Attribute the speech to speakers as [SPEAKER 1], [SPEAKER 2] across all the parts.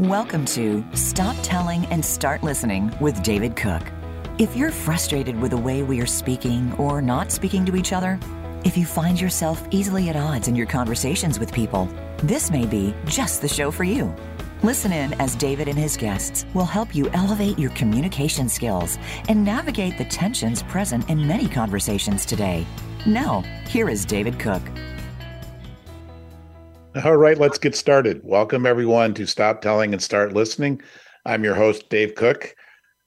[SPEAKER 1] Welcome to Stop Telling and Start Listening with David Cook. If you're frustrated with the way we are speaking or not speaking to each other, if you find yourself easily at odds in your conversations with people, this may be just the show for you. Listen in as David and his guests will help you elevate your communication skills and navigate the tensions present in many conversations today. Now, here is David Cook.
[SPEAKER 2] All right, let's get started. Welcome, everyone, to Stop Telling and Start Listening. I'm your host, Dave Cook.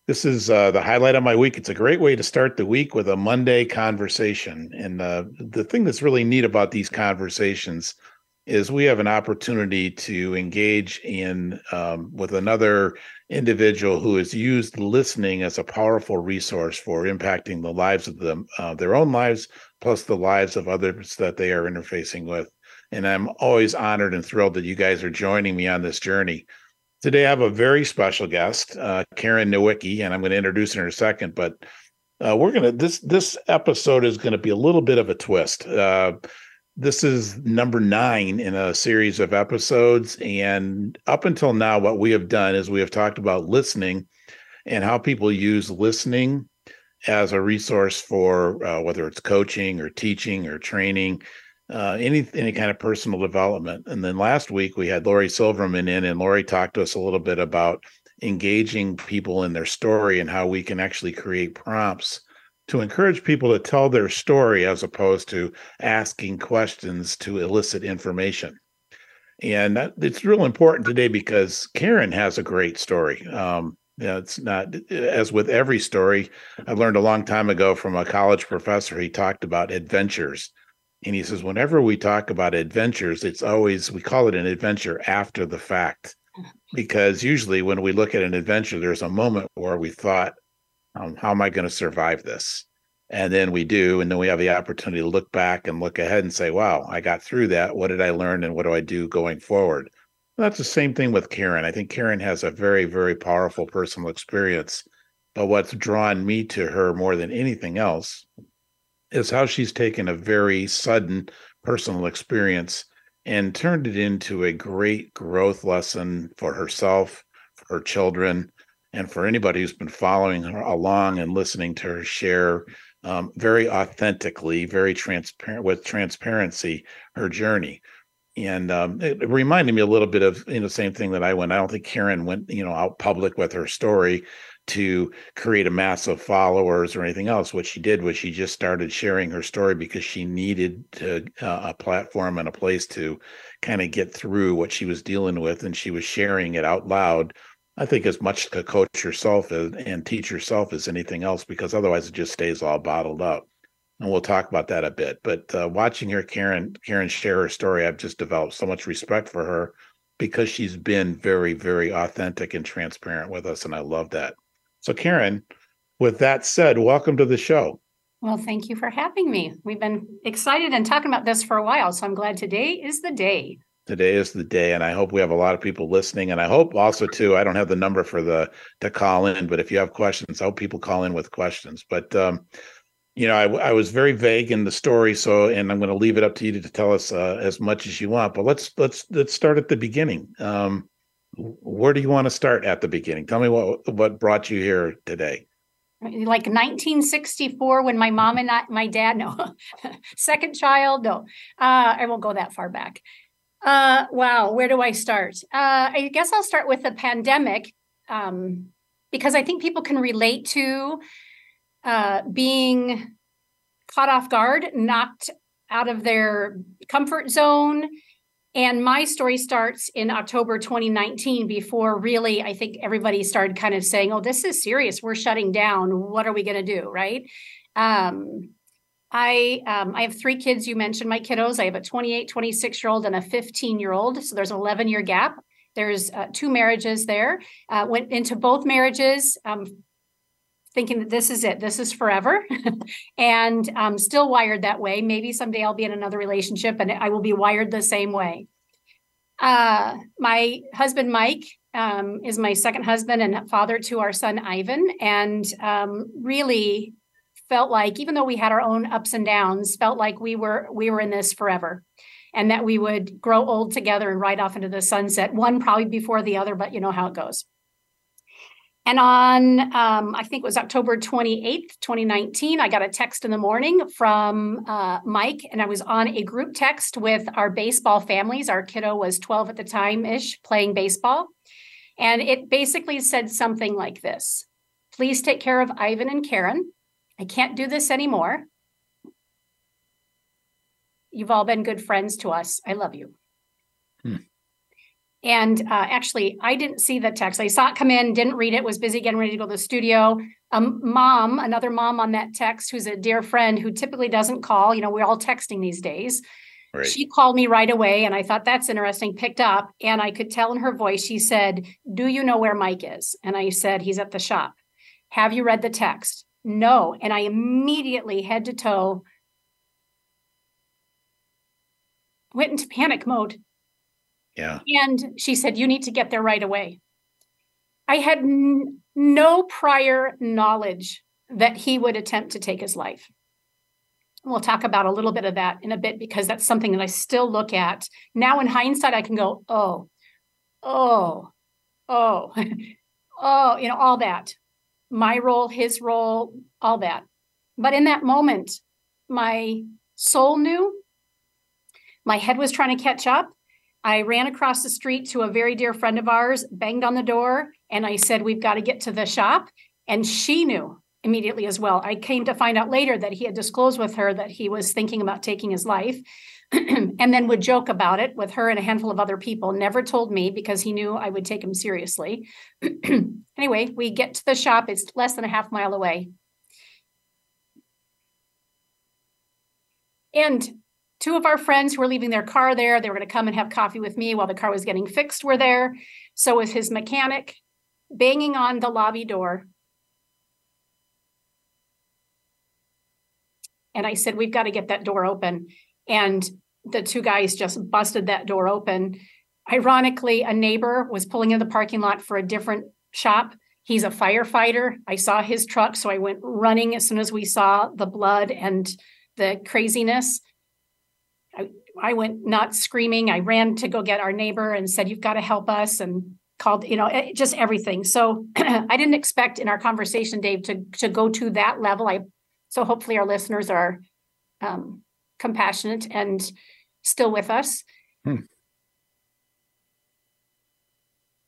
[SPEAKER 2] This is uh, the highlight of my week. It's a great way to start the week with a Monday conversation. And uh, the thing that's really neat about these conversations is we have an opportunity to engage in um, with another individual who has used listening as a powerful resource for impacting the lives of them, uh, their own lives, plus the lives of others that they are interfacing with. And I'm always honored and thrilled that you guys are joining me on this journey. Today, I have a very special guest, uh, Karen Nowicki, and I'm going to introduce her in a second. But uh, we're going to this this episode is going to be a little bit of a twist. Uh, this is number nine in a series of episodes, and up until now, what we have done is we have talked about listening and how people use listening as a resource for uh, whether it's coaching or teaching or training uh, any any kind of personal development. And then last week we had Lori Silverman in, and Lori talked to us a little bit about engaging people in their story and how we can actually create prompts to encourage people to tell their story as opposed to asking questions to elicit information. And that, it's real important today because Karen has a great story. Um, yeah, it's not as with every story. I learned a long time ago from a college professor. He talked about adventures and he says, whenever we talk about adventures, it's always, we call it an adventure after the fact. Because usually when we look at an adventure, there's a moment where we thought, um, how am I going to survive this? And then we do. And then we have the opportunity to look back and look ahead and say, wow, I got through that. What did I learn? And what do I do going forward? That's the same thing with Karen. I think Karen has a very, very powerful personal experience. But what's drawn me to her more than anything else is how she's taken a very sudden personal experience and turned it into a great growth lesson for herself, for her children, and for anybody who's been following her along and listening to her share um, very authentically, very transparent with transparency her journey. And um, it reminded me a little bit of you know same thing that I went. I don't think Karen went you know out public with her story to create a mass of followers or anything else. What she did was she just started sharing her story because she needed to, uh, a platform and a place to kind of get through what she was dealing with, and she was sharing it out loud. I think as much to coach yourself and teach yourself as anything else, because otherwise it just stays all bottled up. And we'll talk about that a bit. But uh, watching her, Karen, Karen share her story, I've just developed so much respect for her because she's been very, very authentic and transparent with us, and I love that. So, Karen, with that said, welcome to the show.
[SPEAKER 3] Well, thank you for having me. We've been excited and talking about this for a while. So I'm glad today is the day.
[SPEAKER 2] Today is the day, and I hope we have a lot of people listening. And I hope also too, I don't have the number for the to call in, but if you have questions, I hope people call in with questions. But um, you know, I, I was very vague in the story, so and I'm going to leave it up to you to tell us uh, as much as you want. But let's let's let's start at the beginning. Um, where do you want to start at the beginning? Tell me what what brought you here today.
[SPEAKER 3] Like 1964, when my mom and I, my dad, no, second child, no, uh, I won't go that far back. Uh, wow, where do I start? Uh, I guess I'll start with the pandemic um, because I think people can relate to uh, being caught off guard, knocked out of their comfort zone, and my story starts in October 2019, before really, I think everybody started kind of saying, oh, this is serious. We're shutting down. What are we going to do? Right. Um, I um, I have three kids. You mentioned my kiddos. I have a 28, 26 year old and a 15 year old. So there's an 11 year gap. There's uh, two marriages there. Uh, went into both marriages. Um, thinking that this is it, this is forever, and I'm still wired that way. Maybe someday I'll be in another relationship and I will be wired the same way. Uh, my husband, Mike, um, is my second husband and father to our son, Ivan, and um, really felt like even though we had our own ups and downs felt like we were we were in this forever and that we would grow old together and ride off into the sunset one probably before the other but you know how it goes and on um, i think it was october 28th 2019 i got a text in the morning from uh, mike and i was on a group text with our baseball families our kiddo was 12 at the time ish playing baseball and it basically said something like this Please take care of Ivan and Karen. I can't do this anymore. You've all been good friends to us. I love you. Hmm. And uh, actually, I didn't see the text. I saw it come in, didn't read it, was busy getting ready to go to the studio. Um, mom, another mom on that text, who's a dear friend who typically doesn't call, you know, we're all texting these days. Right. She called me right away, and I thought that's interesting. Picked up, and I could tell in her voice, she said, Do you know where Mike is? And I said, He's at the shop. Have you read the text? No. And I immediately, head to toe, went into panic mode.
[SPEAKER 2] Yeah.
[SPEAKER 3] And she said, You need to get there right away. I had n- no prior knowledge that he would attempt to take his life. We'll talk about a little bit of that in a bit because that's something that I still look at. Now, in hindsight, I can go, oh, oh, oh, oh, you know, all that my role, his role, all that. But in that moment, my soul knew, my head was trying to catch up. I ran across the street to a very dear friend of ours, banged on the door, and I said, We've got to get to the shop. And she knew immediately as well. I came to find out later that he had disclosed with her that he was thinking about taking his life. and then would joke about it with her and a handful of other people. Never told me because he knew I would take him seriously. anyway, we get to the shop. It's less than a half mile away. And two of our friends who were leaving their car there, they were going to come and have coffee with me while the car was getting fixed, were there. So was his mechanic banging on the lobby door. And I said, We've got to get that door open. And the two guys just busted that door open. Ironically, a neighbor was pulling in the parking lot for a different shop. He's a firefighter. I saw his truck, so I went running as soon as we saw the blood and the craziness. I, went not screaming. I ran to go get our neighbor and said, You've got to help us, and called, you know, just everything. So I didn't expect in our conversation, Dave, to, to go to that level. I so hopefully our listeners are um, compassionate and still with us. Hmm.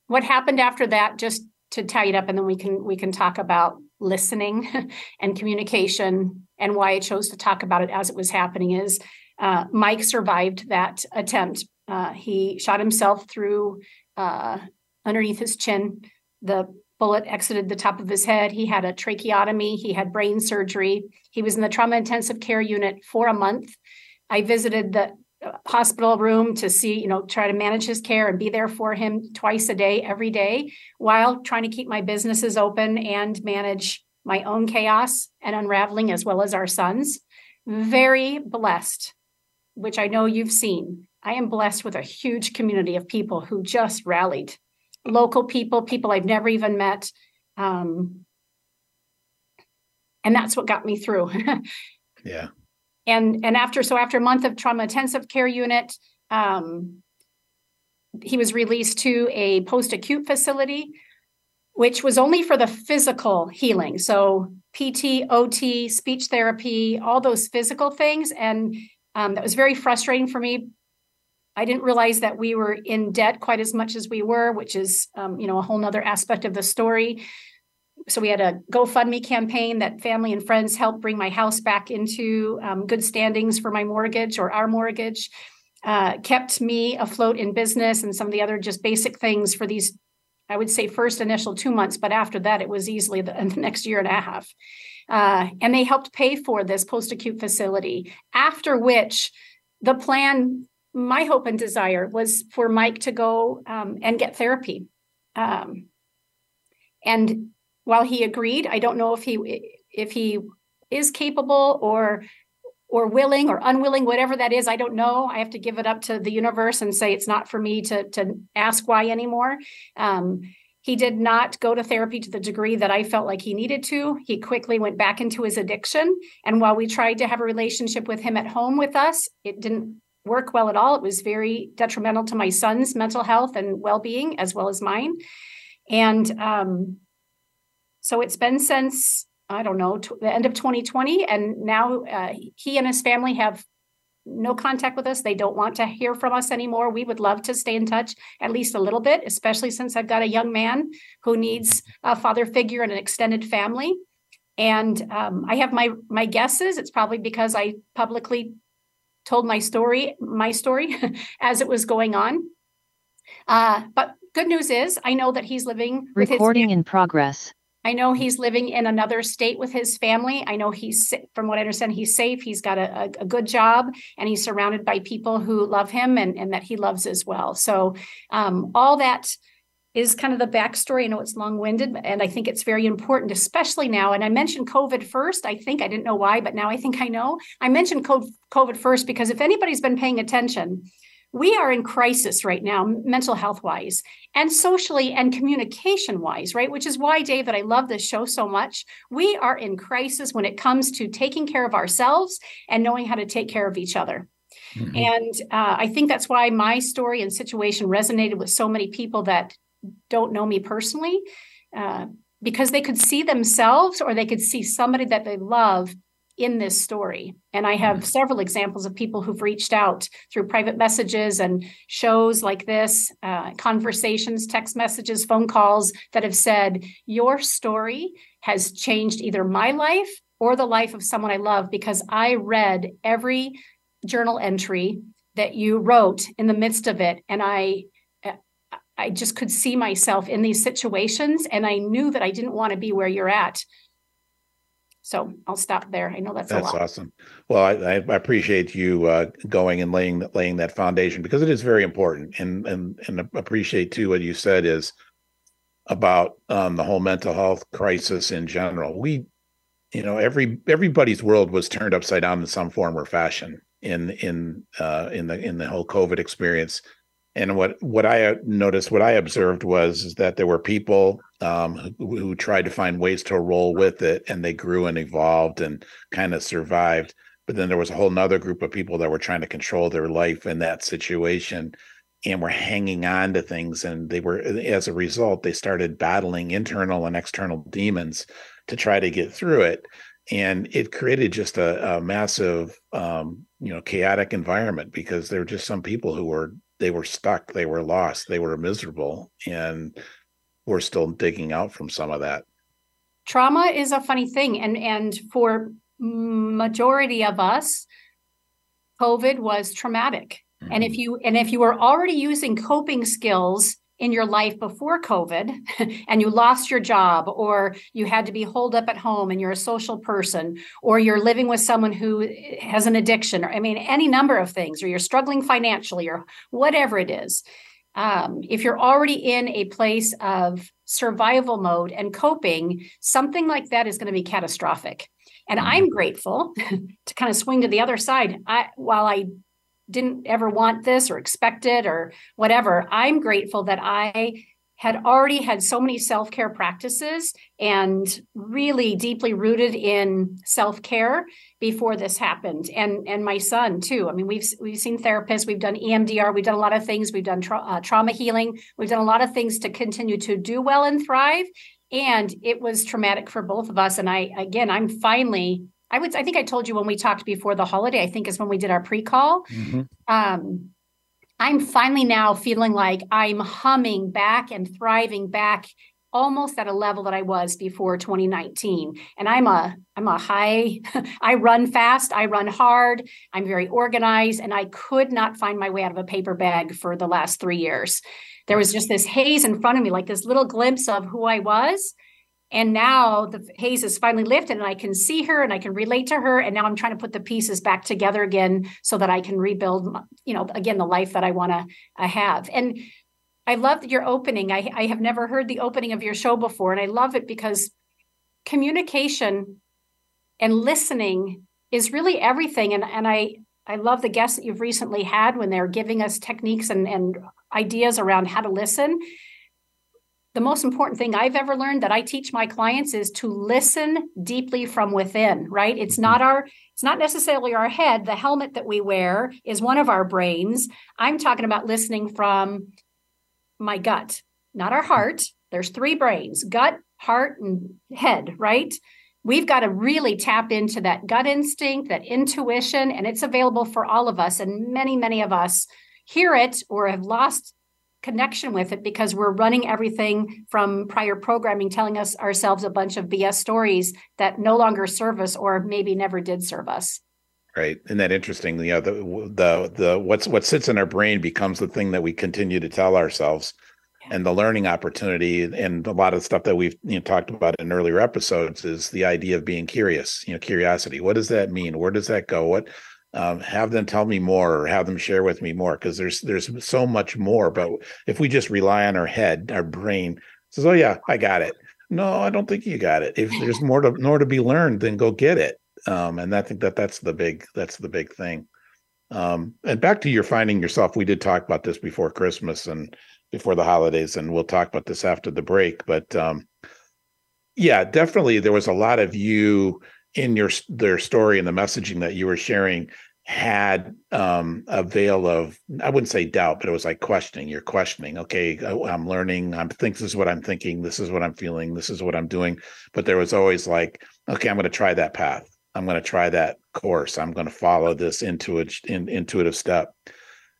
[SPEAKER 3] What happened after that, just to tie it up, and then we can we can talk about listening and communication and why I chose to talk about it as it was happening is uh, Mike survived that attempt. Uh, he shot himself through uh, underneath his chin. The bullet exited the top of his head. He had a tracheotomy. He had brain surgery. He was in the trauma intensive care unit for a month. I visited the uh, hospital room to see, you know, try to manage his care and be there for him twice a day, every day, while trying to keep my businesses open and manage my own chaos and unraveling as well as our sons. Very blessed, which I know you've seen. I am blessed with a huge community of people who just rallied local people, people I've never even met. Um, and that's what got me through.
[SPEAKER 2] yeah.
[SPEAKER 3] And and after so after a month of trauma intensive care unit, um, he was released to a post acute facility, which was only for the physical healing. So PT, OT, speech therapy, all those physical things, and um, that was very frustrating for me I didn't realize that we were in debt quite as much as we were, which is, um, you know, a whole nother aspect of the story. So we had a GoFundMe campaign that family and friends helped bring my house back into um, good standings for my mortgage or our mortgage. Uh, kept me afloat in business and some of the other just basic things for these I would say first initial two months, but after that, it was easily the, the next year and a half. Uh, and they helped pay for this post acute facility, after which the plan my hope and desire was for Mike to go um, and get therapy. Um, and while he agreed, I don't know if he if he is capable or or willing or unwilling, whatever that is. I don't know. I have to give it up to the universe and say it's not for me to to ask why anymore. Um, He did not go to therapy to the degree that I felt like he needed to. He quickly went back into his addiction. And while we tried to have a relationship with him at home with us, it didn't work well at all. It was very detrimental to my son's mental health and well being, as well as mine. And um, so it's been since, I don't know, t- the end of 2020. And now uh, he and his family have no contact with us. They don't want to hear from us anymore. We would love to stay in touch at least a little bit, especially since I've got a young man who needs a father figure and an extended family. And um, I have my my guesses. It's probably because I publicly told my story, my story, as it was going on. Uh, but good news is, I know that he's living.
[SPEAKER 4] Recording in progress.
[SPEAKER 3] I know he's living in another state with his family. I know he's, from what I understand, he's safe. He's got a, a, good job and he's surrounded by people who love him and, and that he loves as well. So, um, all that is kind of the backstory. I know it's long winded, and I think it's very important, especially now. And I mentioned COVID first. I think I didn't know why, but now I think I know. I mentioned COVID first because if anybody's been paying attention, we are in crisis right now, mental health wise and socially and communication wise, right? Which is why, David, I love this show so much. We are in crisis when it comes to taking care of ourselves and knowing how to take care of each other. Mm-hmm. And uh, I think that's why my story and situation resonated with so many people that don't know me personally, uh, because they could see themselves or they could see somebody that they love in this story. And I have mm-hmm. several examples of people who've reached out through private messages and shows like this, uh, conversations, text messages, phone calls that have said, Your story has changed either my life or the life of someone I love because I read every journal entry that you wrote in the midst of it. And I uh, I just could see myself in these situations and I knew that I didn't want to be where you're at. So I'll stop there. I know that's
[SPEAKER 2] that's awesome. Well, I, I appreciate you uh, going and laying laying that foundation because it is very important, and and and appreciate too what you said is about um, the whole mental health crisis in general. We, you know, every everybody's world was turned upside down in some form or fashion in in uh, in the in the whole COVID experience. And what what I noticed, what I observed was is that there were people um, who, who, tried to find ways to roll with it, and they grew and evolved and kind of survived. But then there was a whole other group of people that were trying to control their life in that situation, and were hanging on to things. And they were, as a result, they started battling internal and external demons to try to get through it. And it created just a, a massive, um, you know, chaotic environment because there were just some people who were they were stuck, they were lost, they were miserable, and we're still digging out from some of that.
[SPEAKER 3] Trauma is a funny thing, and and for majority of us, COVID was traumatic. Mm-hmm. And if mm-hmm. you and if you were already using coping skills in your life before COVID and you lost your job or you had to be holed up at home and you're a social person or you're living with someone who has an addiction or I mean any number of things or you're struggling financially or whatever it is. Um, if you're already in a place of survival mode and coping, something like that is going to be catastrophic. And I'm mm-hmm. grateful to kind of swing to the other side. I, while I didn't ever want this or expect it or whatever. I'm grateful that I had already had so many self-care practices and really deeply rooted in self-care before this happened. And and my son too. I mean we've we've seen therapists we've done emdr we've done a lot of things. We've done tra- uh, trauma healing. We've done a lot of things to continue to do well and thrive. And it was traumatic for both of us. And i again i'm finally I would I think I told you when we talked before the holiday, I think is when we did our pre-call. Mm-hmm. Um, I'm finally now feeling like I'm humming back and thriving back almost at a level that I was before 2019. And I'm a I'm a high I run fast, I run hard, I'm very organized and I could not find my way out of a paper bag for the last 3 years. There was just this haze in front of me like this little glimpse of who I was and now the haze is finally lifted and I can see her and I can relate to her. And now I'm trying to put the pieces back together again so that I can rebuild, you know, again, the life that I want to have. And I love your opening. I, I have never heard the opening of your show before. And I love it because communication and listening is really everything. And, and I, I love the guests that you've recently had when they're giving us techniques and, and ideas around how to listen the most important thing I've ever learned that I teach my clients is to listen deeply from within, right? It's mm-hmm. not our it's not necessarily our head. The helmet that we wear is one of our brains. I'm talking about listening from my gut, not our heart. There's three brains, gut, heart and head, right? We've got to really tap into that gut instinct, that intuition, and it's available for all of us. And many, many of us hear it or have lost connection with it because we're running everything from prior programming telling us ourselves a bunch of BS stories that no longer serve us or maybe never did serve us.
[SPEAKER 2] Right. Isn't that interesting? You know, the the the what's what sits in our brain becomes the thing that we continue to tell ourselves. And the learning opportunity and a lot of stuff that we've you know, talked about in earlier episodes is the idea of being curious, you know, curiosity. What does that mean? Where does that go? What um, have them tell me more or have them share with me more because there's there's so much more but if we just rely on our head our brain says oh yeah i got it. No i don't think you got it. If there's more to more to be learned then go get it. Um, and i think that that's the big that's the big thing. Um, and back to your finding yourself we did talk about this before christmas and before the holidays and we'll talk about this after the break but um, yeah definitely there was a lot of you in your their story and the messaging that you were sharing had um, a veil of I wouldn't say doubt, but it was like questioning. You're questioning. Okay, I'm learning. I'm think this is what I'm thinking. This is what I'm feeling. This is what I'm doing. But there was always like, okay, I'm going to try that path. I'm going to try that course. I'm going to follow this intuitive in, intuitive step.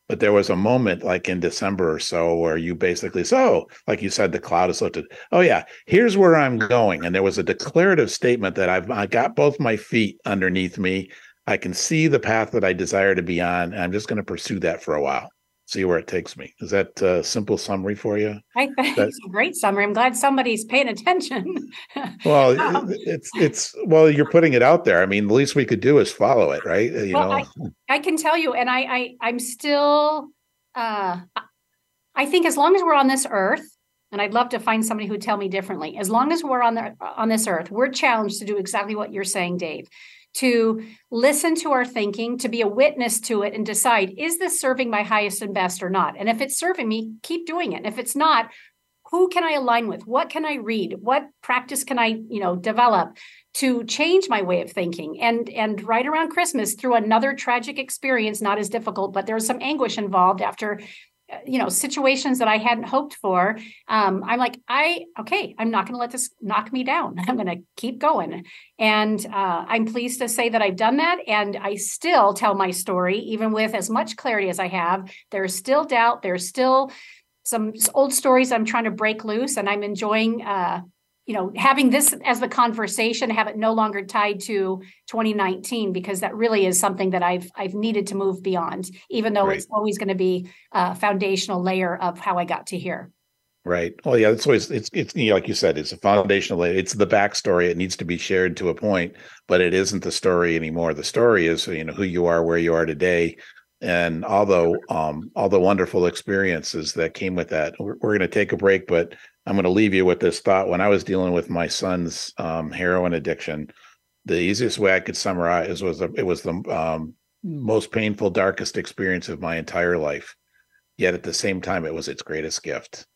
[SPEAKER 2] But there was a moment like in December or so where you basically, so oh, like you said, the cloud is lifted. Oh yeah, here's where I'm going. And there was a declarative statement that I've I got both my feet underneath me. I can see the path that I desire to be on. And I'm just going to pursue that for a while see where it takes me. Is that a simple summary for you?
[SPEAKER 3] I think that, it's a great summary. I'm glad somebody's paying attention.
[SPEAKER 2] well, um, it's it's well, you're putting it out there. I mean, the least we could do is follow it, right? You well,
[SPEAKER 3] know, I, I, can tell you, and I, I I'm still. Uh, I think as long as we're on this earth, and I'd love to find somebody who'd tell me differently. As long as we're on the on this earth, we're challenged to do exactly what you're saying, Dave to listen to our thinking, to be a witness to it and decide, is this serving my highest and best or not? And if it's serving me, keep doing it. And if it's not, who can I align with? What can I read? What practice can I, you know, develop to change my way of thinking? And and right around Christmas, through another tragic experience, not as difficult, but there was some anguish involved after you know situations that i hadn't hoped for um, i'm like i okay i'm not going to let this knock me down. I'm going to keep going. And uh, i'm pleased to say that i've done that and i still tell my story even with as much clarity as i have. There's still doubt. There's still some old stories i'm trying to break loose and i'm enjoying uh, you know having this as the conversation have it no longer tied to 2019 because that really is something that i've i've needed to move beyond even though right. it's always going to be a foundational layer of how i got to here.
[SPEAKER 2] Right. Well yeah it's always it's it's you know, like you said it's a foundational layer. It's the backstory. It needs to be shared to a point but it isn't the story anymore. The story is you know who you are where you are today. And all the um all the wonderful experiences that came with that we're, we're going to take a break but I'm going to leave you with this thought. When I was dealing with my son's um, heroin addiction, the easiest way I could summarize was it was the um, most painful, darkest experience of my entire life. Yet at the same time, it was its greatest gift.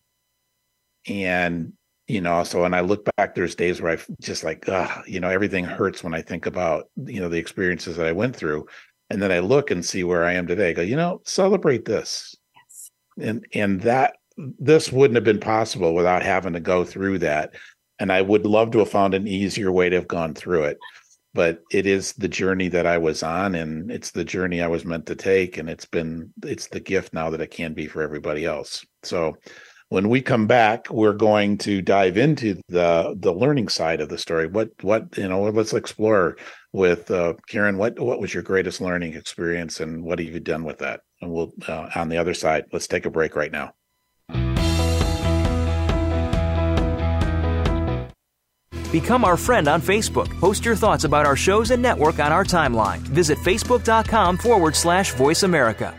[SPEAKER 2] And you know, so when I look back, there's days where I just like, ah, you know, everything hurts when I think about you know the experiences that I went through, and then I look and see where I am today. I go, you know, celebrate this, yes. and and that this wouldn't have been possible without having to go through that. And I would love to have found an easier way to have gone through it. But it is the journey that I was on, and it's the journey I was meant to take. And it's been, it's the gift now that it can be for everybody else. So when we come back, we're going to dive into the the learning side of the story. What what you know, let's explore with uh, Karen. What what was your greatest learning experience, and what have you done with that? And we'll uh, on the other side. Let's take a break right now.
[SPEAKER 5] Become our friend on Facebook. Post your thoughts about our shows and network on our timeline. Visit facebook.com forward slash voice America.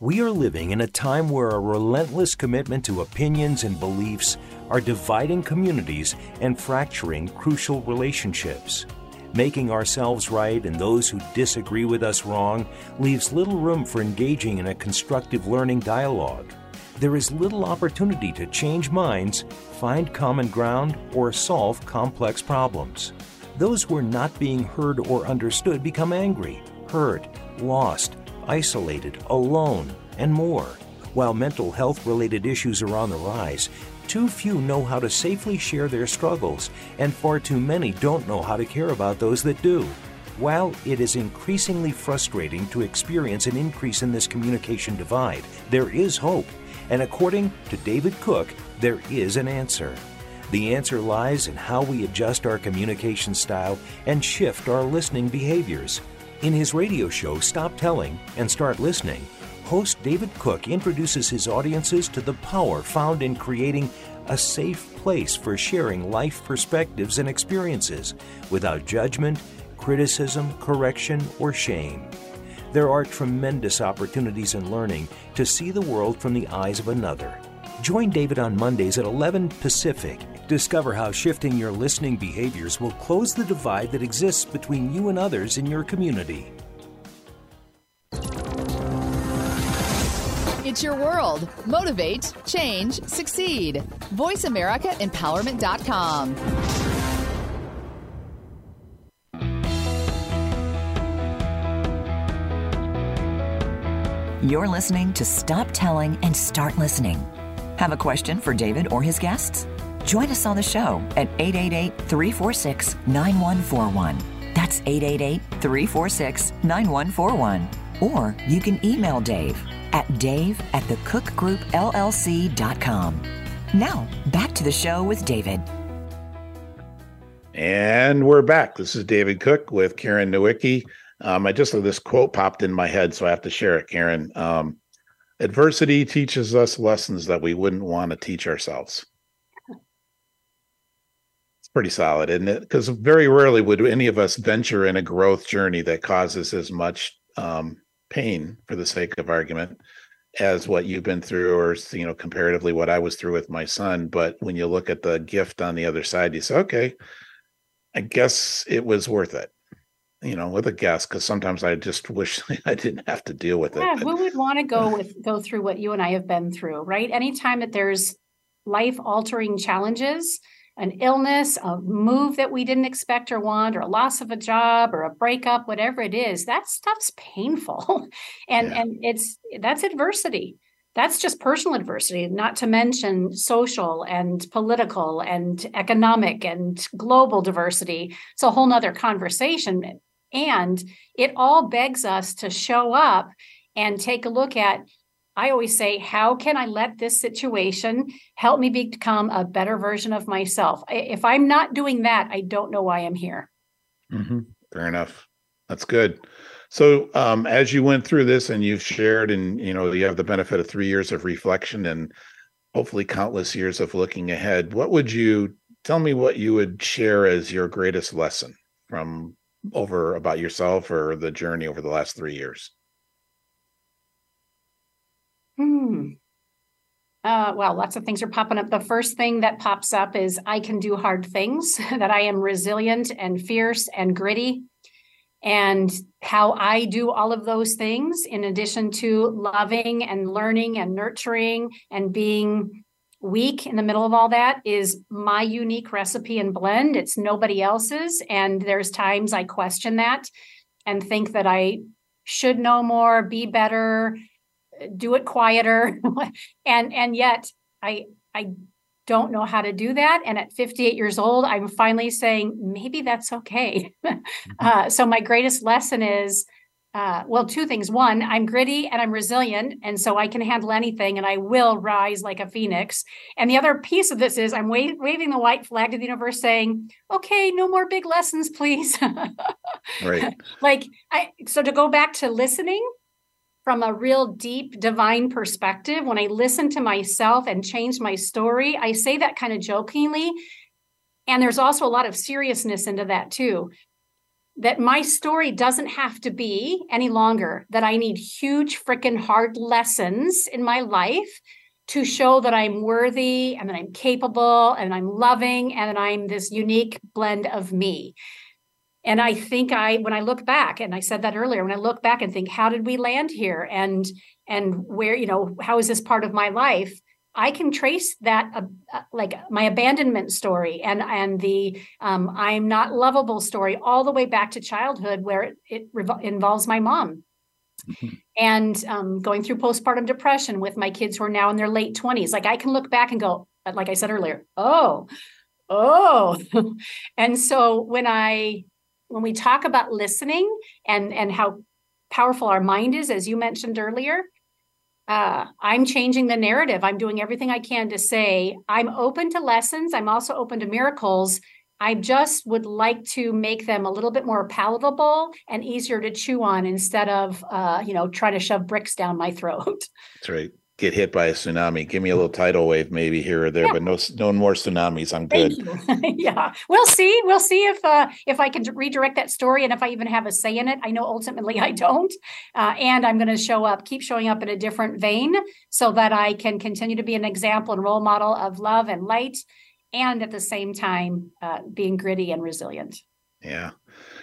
[SPEAKER 6] We are living in a time where a relentless commitment to opinions and beliefs are dividing communities and fracturing crucial relationships. Making ourselves right and those who disagree with us wrong leaves little room for engaging in a constructive learning dialogue. There is little opportunity to change minds, find common ground, or solve complex problems. Those who are not being heard or understood become angry, hurt, lost, isolated, alone, and more. While mental health related issues are on the rise, too few know how to safely share their struggles, and far too many don't know how to care about those that do. While it is increasingly frustrating to experience an increase in this communication divide, there is hope. And according to David Cook, there is an answer. The answer lies in how we adjust our communication style and shift our listening behaviors. In his radio show, Stop Telling and Start Listening, host David Cook introduces his audiences to the power found in creating a safe place for sharing life perspectives and experiences without judgment criticism, correction, or shame. There are tremendous opportunities in learning to see the world from the eyes of another. Join David on Mondays at 11 Pacific. Discover how shifting your listening behaviors will close the divide that exists between you and others in your community.
[SPEAKER 7] It's your world. Motivate, change, succeed. VoiceAmericaEmpowerment.com.
[SPEAKER 1] You're listening to Stop Telling and Start Listening. Have a question for David or his guests? Join us on the show at 888 346 9141. That's 888 346 9141. Or you can email Dave at dave at thecookgroupllc.com. Now, back to the show with David.
[SPEAKER 2] And we're back. This is David Cook with Karen Nowicki. Um, I just this quote popped in my head, so I have to share it, Karen. Um, adversity teaches us lessons that we wouldn't want to teach ourselves. It's pretty solid, isn't it? Because very rarely would any of us venture in a growth journey that causes as much um, pain, for the sake of argument, as what you've been through, or you know, comparatively what I was through with my son. But when you look at the gift on the other side, you say, okay, I guess it was worth it you know, with a guest because sometimes I just wish I didn't have to deal with it.
[SPEAKER 3] Yeah, who would want to go with go through what you and I have been through, right? Anytime that there's life altering challenges, an illness, a move that we didn't expect or want, or a loss of a job or a breakup, whatever it is, that stuff's painful. and yeah. and it's that's adversity. That's just personal adversity, not to mention social and political and economic and global diversity. It's a whole nother conversation. And it all begs us to show up and take a look at. I always say, how can I let this situation help me become a better version of myself? If I'm not doing that, I don't know why I'm here.
[SPEAKER 2] Mm-hmm. Fair enough. That's good. So, um, as you went through this and you've shared, and you know, you have the benefit of three years of reflection and hopefully countless years of looking ahead, what would you tell me what you would share as your greatest lesson from over about yourself or the journey over the last three years?
[SPEAKER 3] Hmm. Uh, well, lots of things are popping up. The first thing that pops up is I can do hard things, that I am resilient and fierce and gritty. And how I do all of those things, in addition to loving and learning and nurturing and being weak in the middle of all that is my unique recipe and blend. It's nobody else's. And there's times I question that and think that I should know more, be better, do it quieter. and and yet I I don't know how to do that. And at 58 years old, I'm finally saying maybe that's okay. Mm-hmm. uh, so my greatest lesson is uh, well, two things. One, I'm gritty and I'm resilient, and so I can handle anything, and I will rise like a phoenix. And the other piece of this is I'm wa- waving the white flag to the universe, saying, "Okay, no more big lessons, please."
[SPEAKER 2] right.
[SPEAKER 3] like I. So to go back to listening from a real deep divine perspective, when I listen to myself and change my story, I say that kind of jokingly. And there's also a lot of seriousness into that too that my story doesn't have to be any longer, that I need huge, freaking hard lessons in my life to show that I'm worthy and that I'm capable and I'm loving and that I'm this unique blend of me. and I think I, when I look back, and I said that earlier, when I look back and think, how did we land here, and and where, you know, how is this part of my life? I can trace that, uh, uh, like my abandonment story and and the um, I'm not lovable story, all the way back to childhood, where it, it revo- involves my mom. Mm-hmm. And um, going through postpartum depression with my kids who are now in their late 20s. Like I can look back and go, like I said earlier, oh, oh. and so when I when we talk about listening and and how powerful our mind is, as you mentioned earlier, uh, I'm changing the narrative. I'm doing everything I can to say I'm open to lessons. I'm also open to miracles. I just would like to make them a little bit more palatable and easier to chew on instead of, uh, you know, trying to shove bricks down my throat.
[SPEAKER 2] That's right get hit by a tsunami. Give me a little tidal wave maybe here or there, yeah. but no no more tsunamis. I'm good.
[SPEAKER 3] yeah, we'll see. We'll see if uh, if I can redirect that story and if I even have a say in it. I know ultimately I don't, uh, and I'm going to show up, keep showing up in a different vein, so that I can continue to be an example and role model of love and light, and at the same time uh, being gritty and resilient.
[SPEAKER 2] Yeah.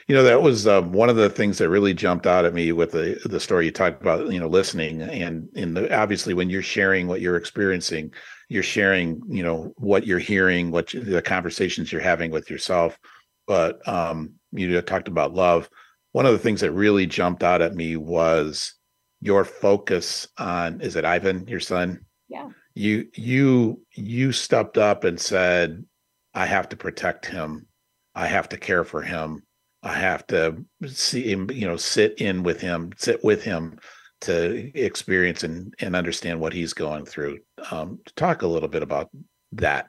[SPEAKER 2] You know, that was um, one of the things that really jumped out at me with the the story you talked about. You know, listening and in the obviously when you're sharing what you're experiencing, you're sharing. You know what you're hearing, what you, the conversations you're having with yourself. But um, you talked about love. One of the things that really jumped out at me was your focus on. Is it Ivan, your son?
[SPEAKER 3] Yeah.
[SPEAKER 2] You you you stepped up and said, "I have to protect him. I have to care for him." I have to see him, you know, sit in with him, sit with him to experience and, and understand what he's going through. Um, to talk a little bit about that.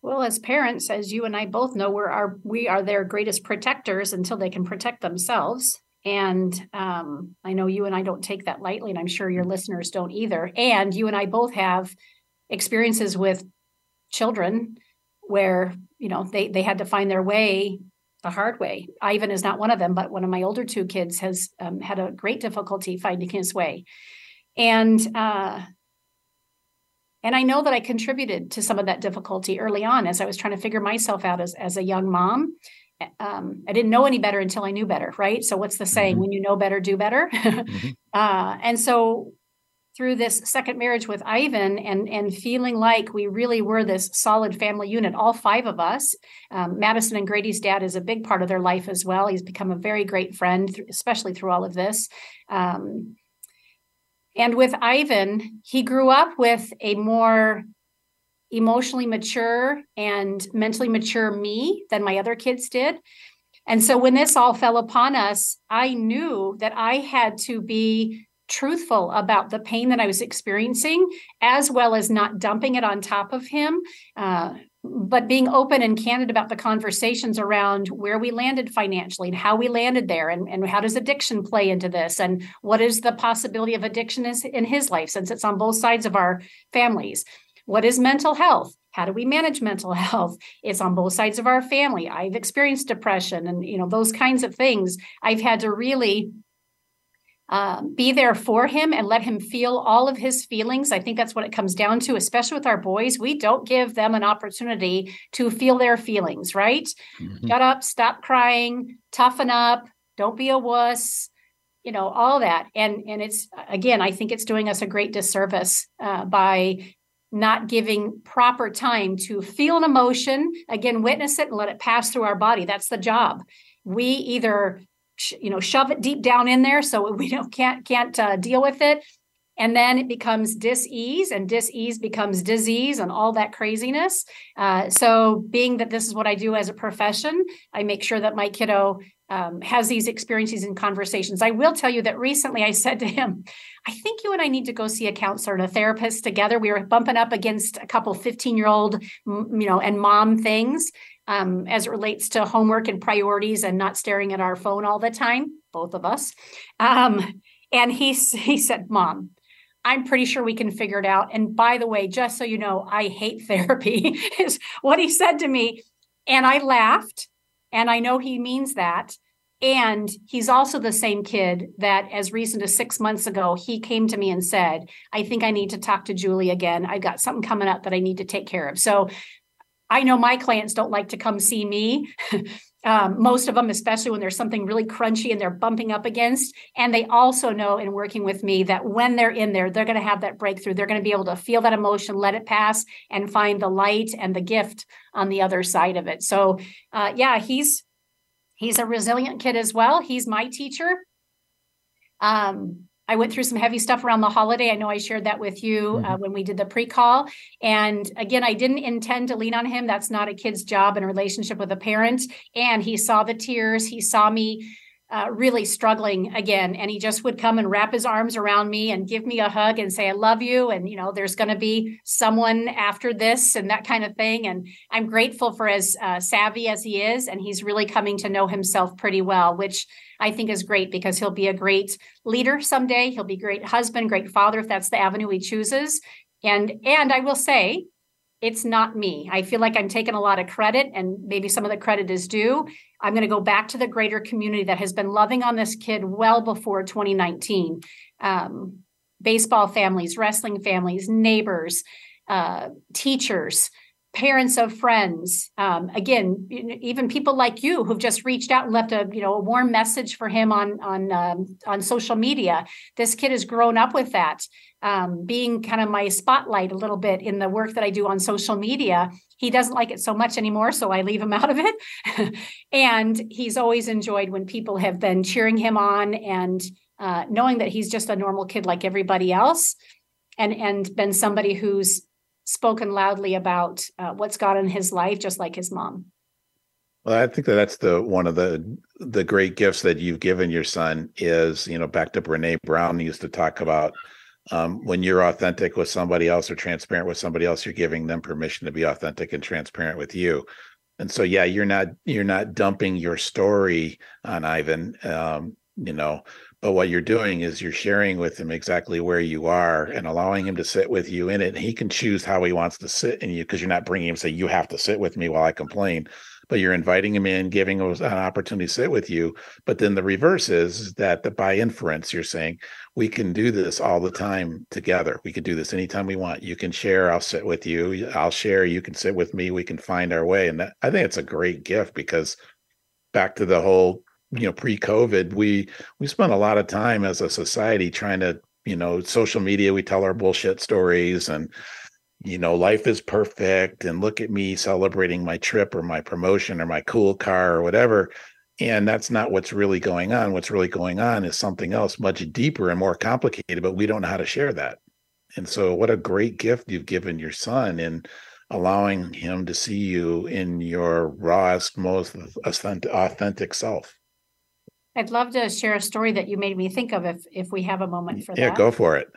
[SPEAKER 3] Well, as parents, as you and I both know, we're our we are their greatest protectors until they can protect themselves. And um, I know you and I don't take that lightly, and I'm sure your listeners don't either. And you and I both have experiences with children where you know they they had to find their way the hard way. Ivan is not one of them, but one of my older two kids has um, had a great difficulty finding his way, and uh, and I know that I contributed to some of that difficulty early on as I was trying to figure myself out as as a young mom. Um, I didn't know any better until I knew better, right? So what's the saying? Mm-hmm. When you know better, do better. mm-hmm. uh, and so through this second marriage with Ivan and and feeling like we really were this solid family unit, all five of us. Um, Madison and Grady's dad is a big part of their life as well. He's become a very great friend, especially through all of this. Um, and with Ivan, he grew up with a more emotionally mature and mentally mature me than my other kids did. And so when this all fell upon us, I knew that I had to be truthful about the pain that I was experiencing, as well as not dumping it on top of him. Uh, but being open and candid about the conversations around where we landed financially and how we landed there and, and how does addiction play into this and what is the possibility of addiction is in his life since it's on both sides of our families? What is mental health? How do we manage mental health? It's on both sides of our family. I've experienced depression and you know those kinds of things. I've had to really uh, be there for him and let him feel all of his feelings. I think that's what it comes down to, especially with our boys. We don't give them an opportunity to feel their feelings, right? Mm-hmm. Shut up, stop crying, toughen up, don't be a wuss, you know, all that. And and it's again, I think it's doing us a great disservice uh, by not giving proper time to feel an emotion, again, witness it and let it pass through our body. That's the job. We either you know shove it deep down in there so we don't can't can't uh, deal with it. And then it becomes dis-ease and dis-ease becomes disease and all that craziness. Uh, so being that this is what i do as a profession i make sure that my kiddo um, has these experiences and conversations. I will tell you that recently i said to him i think you and i need to go see a counselor and a therapist together. We were bumping up against a couple 15 year old you know and mom things um, as it relates to homework and priorities and not staring at our phone all the time, both of us. Um, and he, he said, Mom, I'm pretty sure we can figure it out. And by the way, just so you know, I hate therapy, is what he said to me. And I laughed, and I know he means that. And he's also the same kid that, as recent as six months ago, he came to me and said, I think I need to talk to Julie again. I've got something coming up that I need to take care of. So I know my clients don't like to come see me. um, most of them, especially when there's something really crunchy and they're bumping up against. And they also know in working with me that when they're in there, they're going to have that breakthrough. They're going to be able to feel that emotion, let it pass, and find the light and the gift on the other side of it. So, uh, yeah, he's he's a resilient kid as well. He's my teacher. Um, I went through some heavy stuff around the holiday. I know I shared that with you uh, mm-hmm. when we did the pre call. And again, I didn't intend to lean on him. That's not a kid's job in a relationship with a parent. And he saw the tears, he saw me. Uh, really struggling again and he just would come and wrap his arms around me and give me a hug and say i love you and you know there's going to be someone after this and that kind of thing and i'm grateful for as uh, savvy as he is and he's really coming to know himself pretty well which I think is great because he'll be a great leader someday. He'll be great husband, great father if that's the avenue he chooses. And and I will say, it's not me. I feel like I'm taking a lot of credit, and maybe some of the credit is due. I'm going to go back to the greater community that has been loving on this kid well before 2019. Um, baseball families, wrestling families, neighbors, uh, teachers, parents of friends. Um, again even people like you who've just reached out and left a you know a warm message for him on on um, on social media. This kid has grown up with that. Um, being kind of my spotlight a little bit in the work that i do on social media he doesn't like it so much anymore so i leave him out of it. And he's always enjoyed when people have been cheering him on and uh, knowing that he's just a normal kid like everybody else and and been somebody who's spoken loudly about uh, what's gone in his life, just like his mom.
[SPEAKER 2] Well, I think that that's the one of the the great gifts that you've given your son is, you know, back to Brene Brown used to talk about um, when you're authentic with somebody else or transparent with somebody else, you're giving them permission to be authentic and transparent with you. And so, yeah, you're not you're not dumping your story on Ivan. Um, you know, but what you're doing is you're sharing with him exactly where you are and allowing him to sit with you in it. And he can choose how he wants to sit in you because you're not bringing him say you have to sit with me while I complain, but you're inviting him in, giving him an opportunity to sit with you. But then the reverse is that the by inference, you're saying we can do this all the time together. We can do this anytime we want. You can share. I'll sit with you. I'll share. You can sit with me. We can find our way. And that, I think it's a great gift because back to the whole you know pre-covid we we spent a lot of time as a society trying to you know social media we tell our bullshit stories and you know life is perfect and look at me celebrating my trip or my promotion or my cool car or whatever and that's not what's really going on. What's really going on is something else much deeper and more complicated but we don't know how to share that. And so what a great gift you've given your son in allowing him to see you in your rawest most authentic self
[SPEAKER 3] I'd love to share a story that you made me think of if if we have a moment for
[SPEAKER 2] yeah,
[SPEAKER 3] that.
[SPEAKER 2] Yeah, go for it.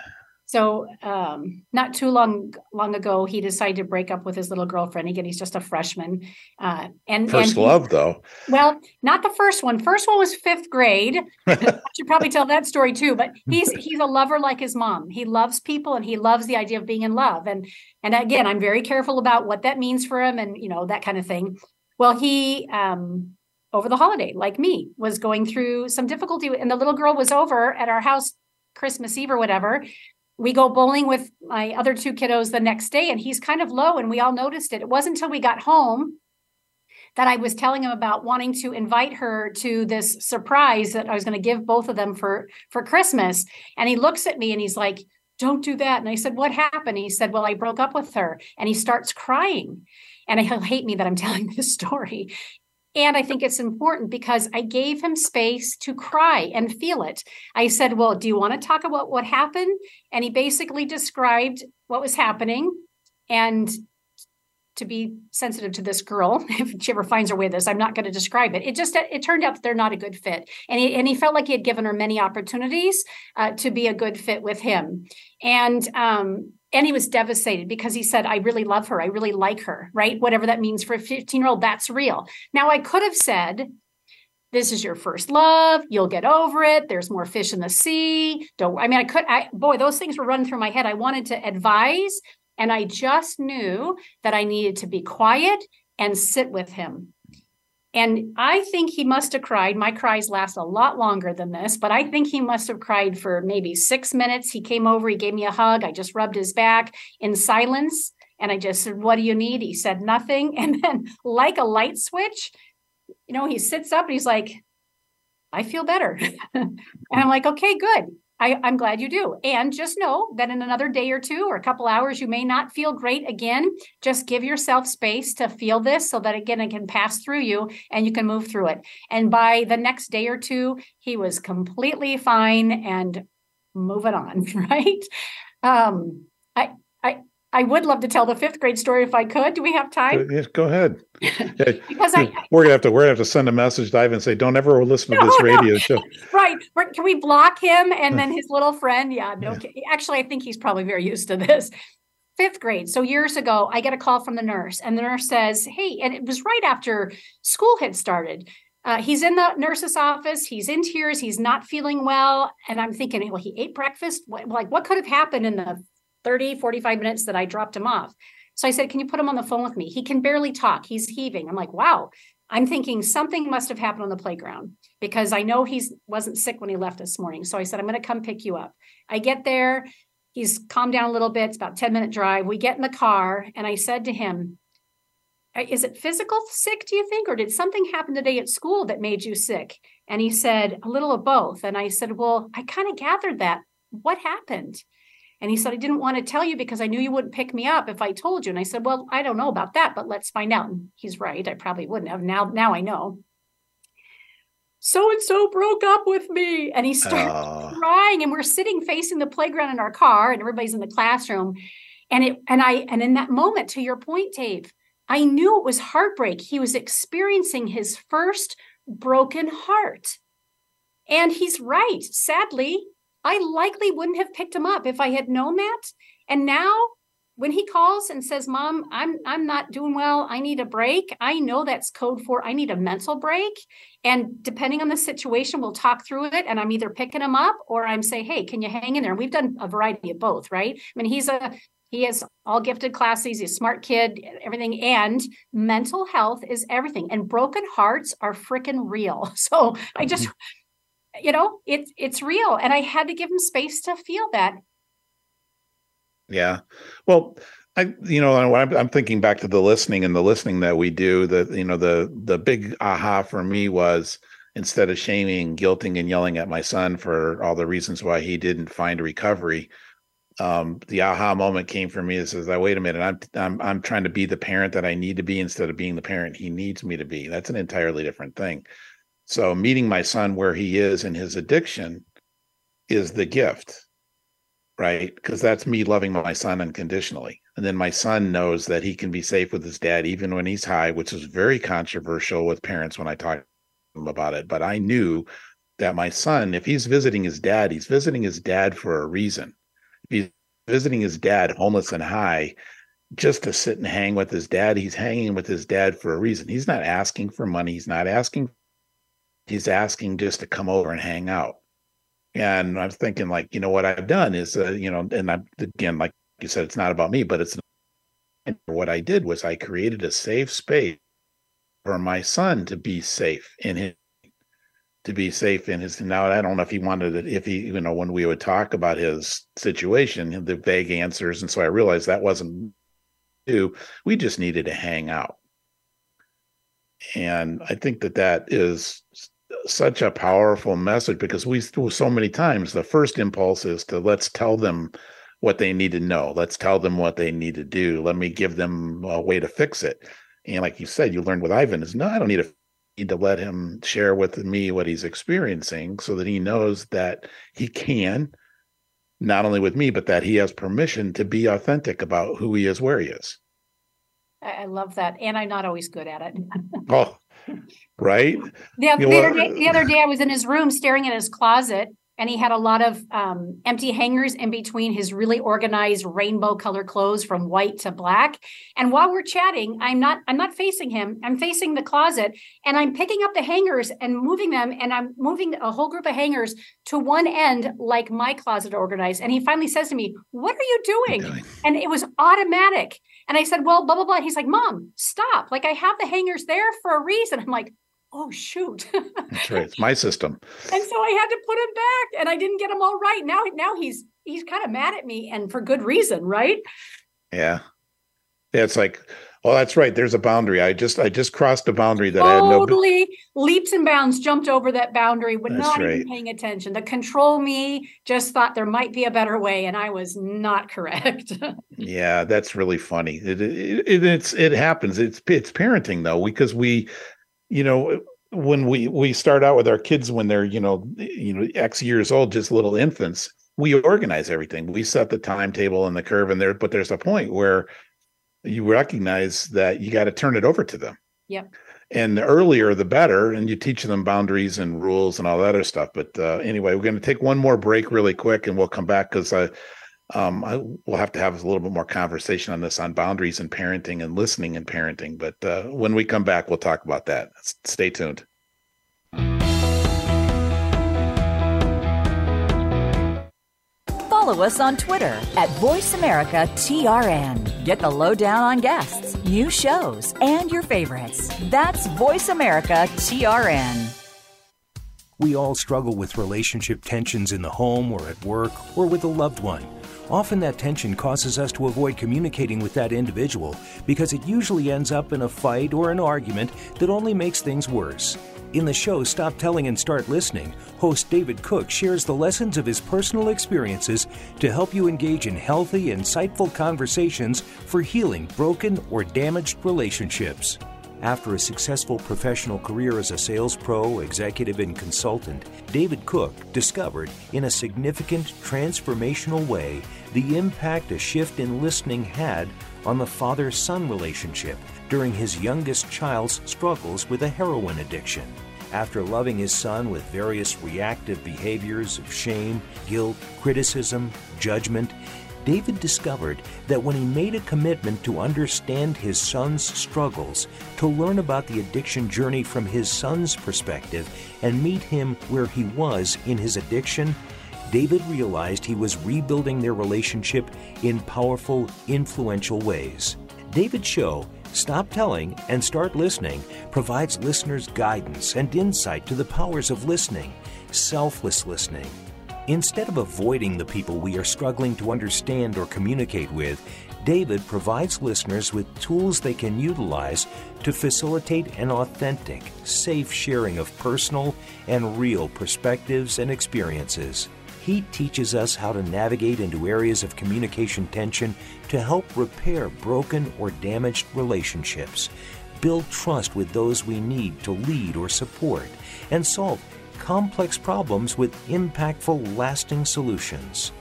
[SPEAKER 3] So, um, not too long long ago, he decided to break up with his little girlfriend. Again, he's just a freshman. Uh, and
[SPEAKER 2] first
[SPEAKER 3] and he,
[SPEAKER 2] love, though.
[SPEAKER 3] Well, not the first one. First one was fifth grade. I should probably tell that story too. But he's he's a lover like his mom. He loves people, and he loves the idea of being in love. And and again, I'm very careful about what that means for him, and you know that kind of thing. Well, he um, over the holiday, like me, was going through some difficulty. And the little girl was over at our house Christmas Eve or whatever. We go bowling with my other two kiddos the next day, and he's kind of low, and we all noticed it. It wasn't until we got home that I was telling him about wanting to invite her to this surprise that I was going to give both of them for for Christmas. And he looks at me and he's like, "Don't do that." And I said, "What happened?" He said, "Well, I broke up with her." And he starts crying. And he'll hate me that I'm telling this story. And I think it's important because I gave him space to cry and feel it. I said, Well, do you want to talk about what happened? And he basically described what was happening. And to be sensitive to this girl, if she ever finds her way this, I'm not going to describe it. It just it turned out that they're not a good fit, and he and he felt like he had given her many opportunities uh, to be a good fit with him, and um, and he was devastated because he said, I really love her. I really like her, right? Whatever that means for a 15 year old, that's real. Now, I could have said, This is your first love. You'll get over it. There's more fish in the sea. Don't, I mean, I could, I, boy, those things were running through my head. I wanted to advise, and I just knew that I needed to be quiet and sit with him and I think he must have cried. My cries last a lot longer than this, but I think he must have cried for maybe six minutes. He came over, he gave me a hug. I just rubbed his back in silence. And I just said, What do you need? He said nothing. And then, like a light switch, you know, he sits up and he's like, I feel better. and I'm like, okay, good. I, am glad you do. And just know that in another day or two or a couple hours, you may not feel great again. Just give yourself space to feel this so that again, it can pass through you and you can move through it. And by the next day or two, he was completely fine and moving on, right? Um, I, I, would love to tell the fifth grade story if I could. Do we have time?
[SPEAKER 2] Yes, go ahead.
[SPEAKER 3] because I,
[SPEAKER 2] we're gonna have to we're gonna have to send a message to Ivan and say, "Don't ever listen to no, this radio
[SPEAKER 3] no.
[SPEAKER 2] show."
[SPEAKER 3] right? Can we block him and then his little friend? Yeah, no. Yeah. Actually, I think he's probably very used to this. Fifth grade. So years ago, I get a call from the nurse, and the nurse says, "Hey," and it was right after school had started. Uh, he's in the nurse's office. He's in tears. He's not feeling well. And I'm thinking, well, he ate breakfast. What, like, what could have happened in the 30, 45 minutes that I dropped him off. So I said, Can you put him on the phone with me? He can barely talk. He's heaving. I'm like, Wow. I'm thinking something must have happened on the playground because I know he wasn't sick when he left this morning. So I said, I'm going to come pick you up. I get there. He's calmed down a little bit. It's about 10 minute drive. We get in the car and I said to him, is it physical sick, do you think? Or did something happen today at school that made you sick? And he said, a little of both. And I said, well, I kind of gathered that. What happened? And he said, I didn't want to tell you because I knew you wouldn't pick me up if I told you. And I said, Well, I don't know about that, but let's find out. And he's right. I probably wouldn't have. Now, now I know. So and so broke up with me. And he started uh. crying. And we're sitting facing the playground in our car, and everybody's in the classroom. And it and I and in that moment, to your point, Dave, I knew it was heartbreak. He was experiencing his first broken heart. And he's right. Sadly, I likely wouldn't have picked him up if I had known that. And now when he calls and says, "Mom, I'm I'm not doing well. I need a break." I know that's code for I need a mental break. And depending on the situation, we'll talk through it and I'm either picking him up or I'm saying, "Hey, can you hang in there?" And we've done a variety of both, right? I mean, he's a he has all gifted classes. He's a smart kid, everything. And mental health is everything. And broken hearts are freaking real. So I just mm-hmm. You know it's it's real and i had to give him space to feel that.
[SPEAKER 2] Yeah. Well i you know I'm, I'm thinking back to the listening and the listening that we do the you know the the big aha for me was instead of shaming guilting and yelling at my son for all the reasons why he didn't find recovery um, the aha moment came for me is I wait a minute I'm I'm I'm trying to be the parent that I need to be instead of being the parent he needs me to be. That's an entirely different thing so meeting my son where he is in his addiction is the gift, right? Because that's me loving my son unconditionally. And then my son knows that he can be safe with his dad even when he's high, which is very controversial with parents when I talk about it. But I knew that my son, if he's visiting his dad, he's visiting his dad for a reason. If he's visiting his dad homeless and high, just to sit and hang with his dad, he's hanging with his dad for a reason. He's not asking for money. He's not asking he's asking just to come over and hang out. And I'm thinking, like, you know, what I've done is, uh, you know, and I'm again, like you said, it's not about me, but it's what I did was I created a safe space for my son to be safe in his to be safe in his now i don't know if he wanted it if he you know when we would talk about his situation the vague answers and so i realized that wasn't do we just needed to hang out and i think that that is such a powerful message because we so many times the first impulse is to let's tell them what they need to know let's tell them what they need to do let me give them a way to fix it and like you said you learned with ivan is no i don't need to need to let him share with me what he's experiencing so that he knows that he can not only with me but that he has permission to be authentic about who he is where he is
[SPEAKER 3] I love that. And I'm not always good at it.
[SPEAKER 2] oh, right.
[SPEAKER 3] The, the, other day, the other day, I was in his room staring at his closet, and he had a lot of um, empty hangers in between his really organized rainbow color clothes from white to black. And while we're chatting, I'm not I'm not facing him. I'm facing the closet, and I'm picking up the hangers and moving them, and I'm moving a whole group of hangers to one end, like my closet organized. And he finally says to me, "What are you doing?" doing? And it was automatic. And I said, well, blah, blah, blah. He's like, Mom, stop. Like, I have the hangers there for a reason. I'm like, oh, shoot.
[SPEAKER 2] That's right. It's my system.
[SPEAKER 3] and so I had to put him back and I didn't get him all right. Now, now he's, he's kind of mad at me and for good reason, right?
[SPEAKER 2] Yeah. Yeah. It's like Oh, that's right. There's a boundary. I just I just crossed a boundary that totally I had no
[SPEAKER 3] totally leaps and bounds jumped over that boundary, but not right. even paying attention. The control me just thought there might be a better way, and I was not correct.
[SPEAKER 2] yeah, that's really funny. It, it, it, it's it happens. It's it's parenting though, because we, you know, when we we start out with our kids when they're you know you know x years old, just little infants. We organize everything. We set the timetable and the curve, and there. But there's a point where you recognize that you got to turn it over to them.
[SPEAKER 3] Yep.
[SPEAKER 2] And the earlier, the better. And you teach them boundaries and rules and all that other stuff. But uh, anyway, we're going to take one more break really quick, and we'll come back because I, um, I will have to have a little bit more conversation on this on boundaries and parenting and listening and parenting. But uh, when we come back, we'll talk about that. Stay tuned.
[SPEAKER 1] Follow us on Twitter at VoiceAmericaTRN. Get the lowdown on guests, new shows, and your favorites. That's VoiceAmericaTRN.
[SPEAKER 6] We all struggle with relationship tensions in the home or at work or with a loved one. Often that tension causes us to avoid communicating with that individual because it usually ends up in a fight or an argument that only makes things worse. In the show Stop Telling and Start Listening, host David Cook shares the lessons of his personal experiences to help you engage in healthy, insightful conversations for healing broken or damaged relationships. After a successful professional career as a sales pro, executive, and consultant, David Cook discovered in a significant transformational way the impact a shift in listening had on the father son relationship during his youngest child's struggles with a heroin addiction. After loving his son with various reactive behaviors of shame, guilt, criticism, judgment, David discovered that when he made a commitment to understand his son's struggles, to learn about the addiction journey from his son's perspective, and meet him where he was in his addiction, David realized he was rebuilding their relationship in powerful, influential ways. David's show Stop Telling and Start Listening provides listeners guidance and insight to the powers of listening, selfless listening. Instead of avoiding the people we are struggling to understand or communicate with, David provides listeners with tools they can utilize to facilitate an authentic, safe sharing of personal and real perspectives and experiences. He teaches us how to navigate into areas of communication tension to help repair broken or damaged relationships, build trust with those we need to lead or support, and solve complex problems with impactful, lasting solutions.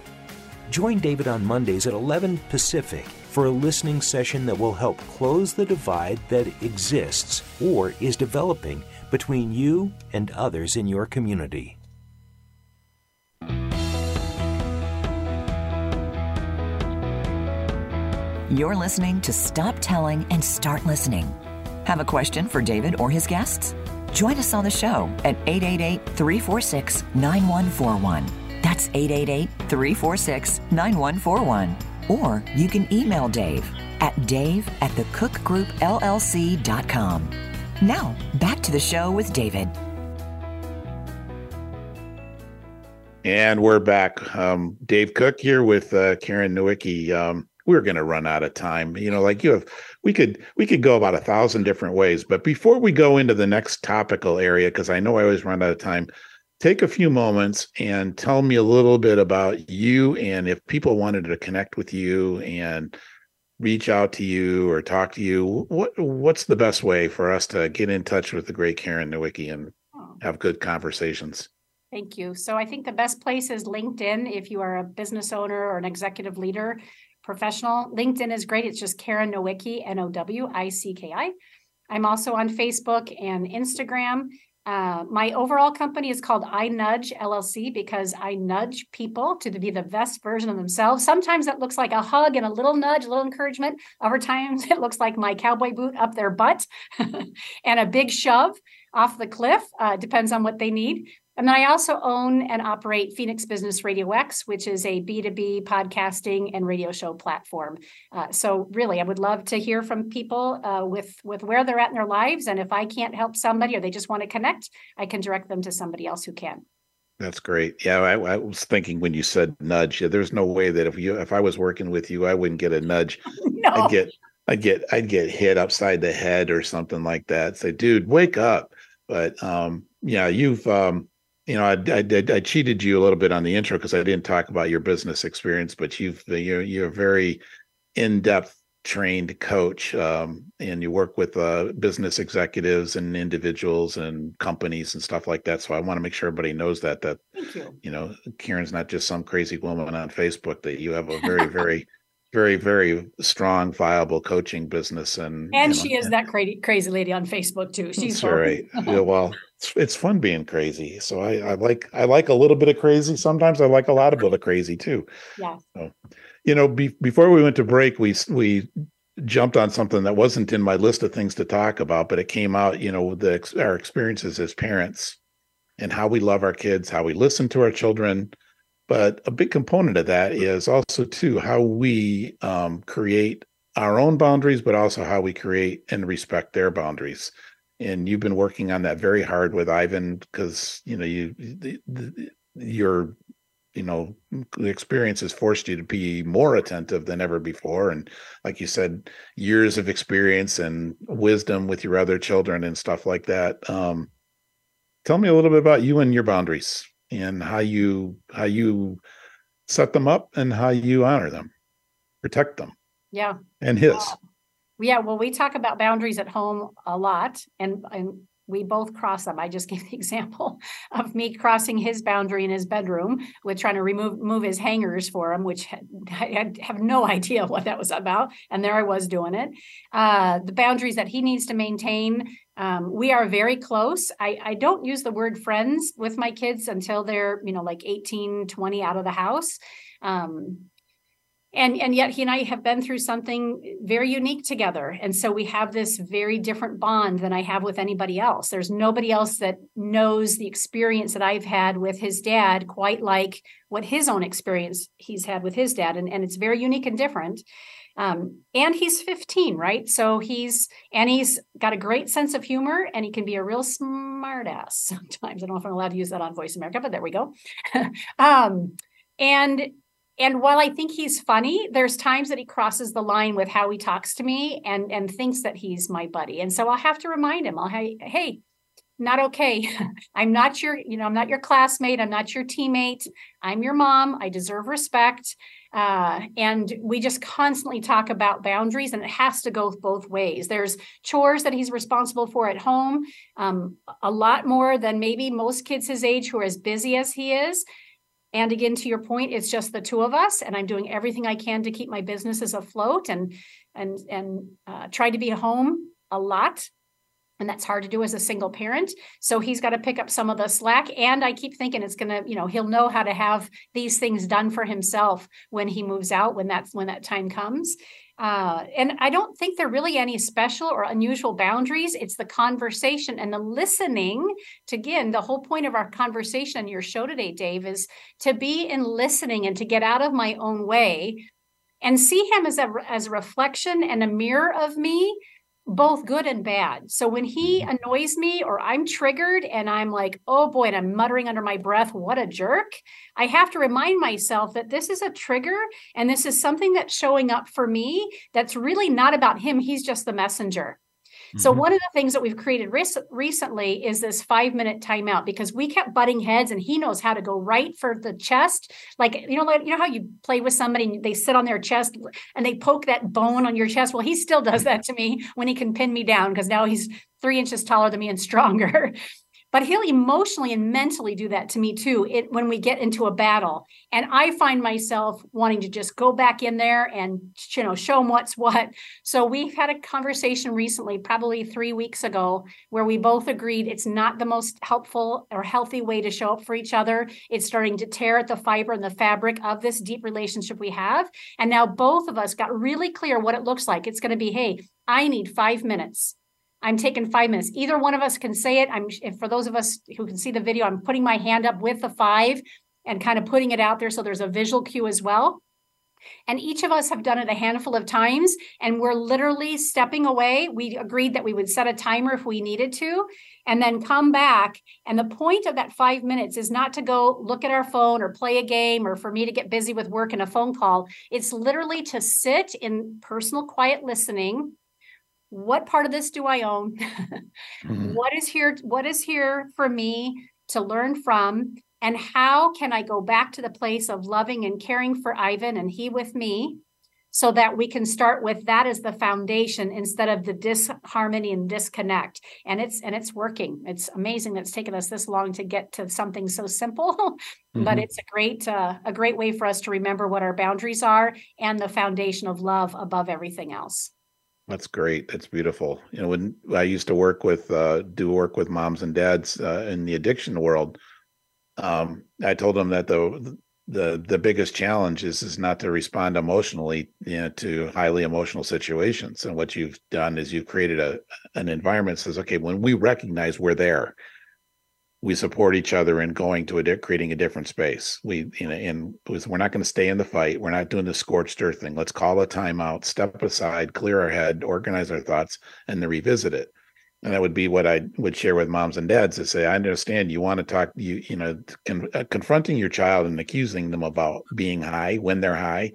[SPEAKER 6] Join David on Mondays at 11 Pacific for a listening session that will help close the divide that exists or is developing between you and others in your community.
[SPEAKER 1] You're listening to Stop Telling and Start Listening. Have a question for David or his guests? Join us on the show at 888 346 9141. That's 888 346 9141. Or you can email Dave at dave at thecookgroupllc.com. Now, back to the show with David.
[SPEAKER 2] And we're back. Um, Dave Cook here with uh, Karen Nowicki. Um, we're going to run out of time you know like you have we could we could go about a thousand different ways but before we go into the next topical area because i know i always run out of time take a few moments and tell me a little bit about you and if people wanted to connect with you and reach out to you or talk to you what what's the best way for us to get in touch with the great karen nowicki and oh. have good conversations
[SPEAKER 3] Thank you. So I think the best place is LinkedIn if you are a business owner or an executive leader professional. LinkedIn is great. It's just Karen Nowicki, N O W I C K I. I'm also on Facebook and Instagram. Uh, my overall company is called I Nudge LLC because I nudge people to be the best version of themselves. Sometimes that looks like a hug and a little nudge, a little encouragement. Other times it looks like my cowboy boot up their butt and a big shove off the cliff. Uh, depends on what they need. And then I also own and operate Phoenix Business Radio X, which is a B2B podcasting and radio show platform. Uh, so really, I would love to hear from people uh, with, with where they're at in their lives. And if I can't help somebody or they just want to connect, I can direct them to somebody else who can.
[SPEAKER 2] That's great. Yeah, I, I, was thinking when you said nudge, yeah, there's no way that if you if I was working with you, I wouldn't get a nudge.
[SPEAKER 3] no.
[SPEAKER 2] I'd get I'd get I'd get hit upside the head or something like that. Say, dude, wake up. But um, yeah, you've um, you know, I, I, I cheated you a little bit on the intro because I didn't talk about your business experience, but you've you're you're very in depth trained coach um, and you work with uh, business executives and individuals and companies and stuff like that so i want to make sure everybody knows that that you. you. know karen's not just some crazy woman on facebook that you have a very very very very strong viable coaching business and
[SPEAKER 3] and
[SPEAKER 2] you know,
[SPEAKER 3] she is that crazy crazy lady on facebook too. She's
[SPEAKER 2] right. yeah, well it's, it's fun being crazy. So I, I like i like a little bit of crazy sometimes. I like a lot of bit of crazy too.
[SPEAKER 3] Yeah.
[SPEAKER 2] So you know, be, before we went to break, we we jumped on something that wasn't in my list of things to talk about, but it came out, you know, the our experiences as parents and how we love our kids, how we listen to our children. But a big component of that is also too how we um, create our own boundaries, but also how we create and respect their boundaries. And you've been working on that very hard with Ivan because you know you the, the, your you know the experience has forced you to be more attentive than ever before. And like you said years of experience and wisdom with your other children and stuff like that. Um, tell me a little bit about you and your boundaries and how you how you set them up and how you honor them protect them.
[SPEAKER 3] Yeah.
[SPEAKER 2] And his.
[SPEAKER 3] Uh, yeah well we talk about boundaries at home a lot and and we both cross them. I just gave the example of me crossing his boundary in his bedroom with trying to remove move his hangers for him, which I have no idea what that was about. And there I was doing it. Uh, the boundaries that he needs to maintain. Um, we are very close. I, I don't use the word friends with my kids until they're, you know, like 18, 20 out of the house. Um, and and yet he and i have been through something very unique together. And so we have this very different bond than i have with anybody else. There's nobody else that knows the experience that i've had with his dad quite like what his own experience he's had with his dad. And, and it's very unique and different. Um, and he's 15 right? So he's and he's got a great sense of humor and he can be a real smart ass sometimes. I don't know if i'm allowed to use that on voice america but there we go. Um, and and while I think he's funny, there's times that he crosses the line with how he talks to me and and thinks that he's my buddy. And so I'll have to remind him, I'll hey, not okay. I'm not your, you know, I'm not your classmate. I'm not your teammate. I'm your mom. I deserve respect. Uh, and we just constantly talk about boundaries, and it has to go both ways. There's chores that he's responsible for at home, um, a lot more than maybe most kids his age who are as busy as he is. And again, to your point, it's just the two of us, and I'm doing everything I can to keep my businesses afloat and and and uh, try to be home a lot. And that's hard to do as a single parent. So he's got to pick up some of the slack. And I keep thinking it's gonna, you know, he'll know how to have these things done for himself when he moves out, when that's when that time comes. Uh, and I don't think there are really any special or unusual boundaries. It's the conversation and the listening. To again, the whole point of our conversation on your show today, Dave, is to be in listening and to get out of my own way and see him as a as a reflection and a mirror of me both good and bad. So when he mm-hmm. annoys me or I'm triggered and I'm like, oh boy, and I'm muttering under my breath, what a jerk, I have to remind myself that this is a trigger and this is something that's showing up for me that's really not about him. He's just the messenger. So mm-hmm. one of the things that we've created rec- recently is this five minute timeout because we kept butting heads, and he knows how to go right for the chest. Like you know, like you know how you play with somebody and they sit on their chest and they poke that bone on your chest. Well, he still does that to me when he can pin me down because now he's three inches taller than me and stronger. But he'll emotionally and mentally do that to me too it, when we get into a battle. And i find myself wanting to just go back in there and you know show him what's what. So we've had a conversation recently probably three weeks ago where we both agreed it's not the most helpful or healthy way to show up for each other. It's starting to tear at the fiber and the fabric of this deep relationship we have. And now both of us got really clear what it looks like. It's going to be hey i need five minutes I'm taking five minutes. Either one of us can say it. I'm for those of us who can see the video, I'm putting my hand up with the five and kind of putting it out there so there's a visual cue as well. And each of us have done it a handful of times, and we're literally stepping away. We agreed that we would set a timer if we needed to, and then come back. And the point of that five minutes is not to go look at our phone or play a game or for me to get busy with work and a phone call. It's literally to sit in personal, quiet listening. What part of this do I own? mm-hmm. what is here? What is here for me to learn from? And how can I go back to the place of loving and caring for Ivan and he with me so that we can start with that as the foundation instead of the disharmony and disconnect and it's and it's working it's amazing that it's taken us this long to get to something so simple mm-hmm. but it's a great uh, a great way for us to remember what our boundaries are and the foundation of love above everything else
[SPEAKER 2] that's great that's beautiful you know when i used to work with uh, do work with moms and dads uh, in the addiction world um, I told them that the the the biggest challenge is is not to respond emotionally you know, to highly emotional situations. And what you've done is you've created a an environment that says, okay, when we recognize we're there, we support each other in going to a creating a different space. We you know, and we're not going to stay in the fight. We're not doing the scorched earth thing. Let's call a timeout, step aside, clear our head, organize our thoughts, and then revisit it and that would be what I would share with moms and dads to say, I understand you want to talk, you you know, con- uh, confronting your child and accusing them about being high when they're high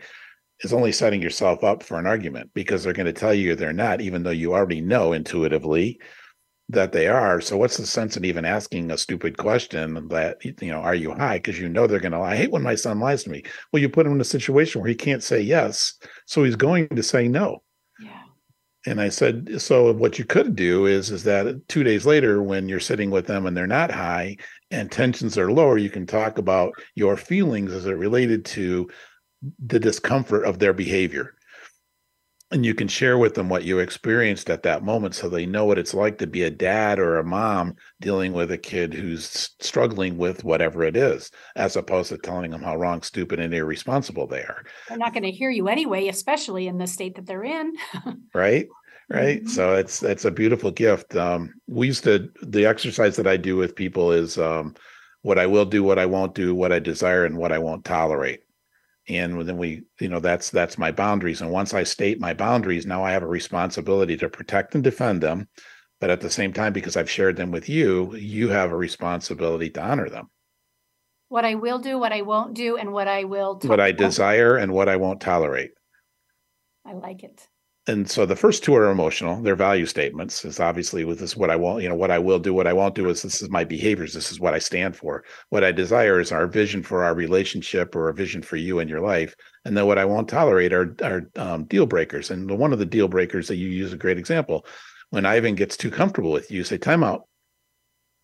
[SPEAKER 2] is only setting yourself up for an argument because they're going to tell you they're not, even though you already know intuitively that they are. So what's the sense in even asking a stupid question that you know, are you high? Because you know they're going to lie. I hate when my son lies to me. Well, you put him in a situation where he can't say yes, so he's going to say no and I said, so what you could do is is that two days later, when you're sitting with them and they're not high and tensions are lower, you can talk about your feelings as it related to the discomfort of their behavior. And you can share with them what you experienced at that moment so they know what it's like to be a dad or a mom dealing with a kid who's struggling with whatever it is, as opposed to telling them how wrong, stupid, and irresponsible they are.
[SPEAKER 3] They're not going to hear you anyway, especially in the state that they're in.
[SPEAKER 2] right right mm-hmm. so it's it's a beautiful gift um we used to the exercise that i do with people is um what i will do what i won't do what i desire and what i won't tolerate and then we you know that's that's my boundaries. And once i state my boundaries now i have a responsibility to protect and defend them. But at the same time because i've shared them with you you have a responsibility to honor them.
[SPEAKER 3] What i will do what i won't do and what i will
[SPEAKER 2] to- what i desire and what i won't tolerate.
[SPEAKER 3] I like it
[SPEAKER 2] and so the first two are emotional they're value statements is obviously with this what i want you know what i will do what i won't do is this is my behaviors this is what i stand for. What i desire is our vision for our relationship or a vision for you and your life. And then what i won't tolerate are, are um, deal breakers. And one of the deal breakers that you use a great example when ivan gets too comfortable with you, say time out.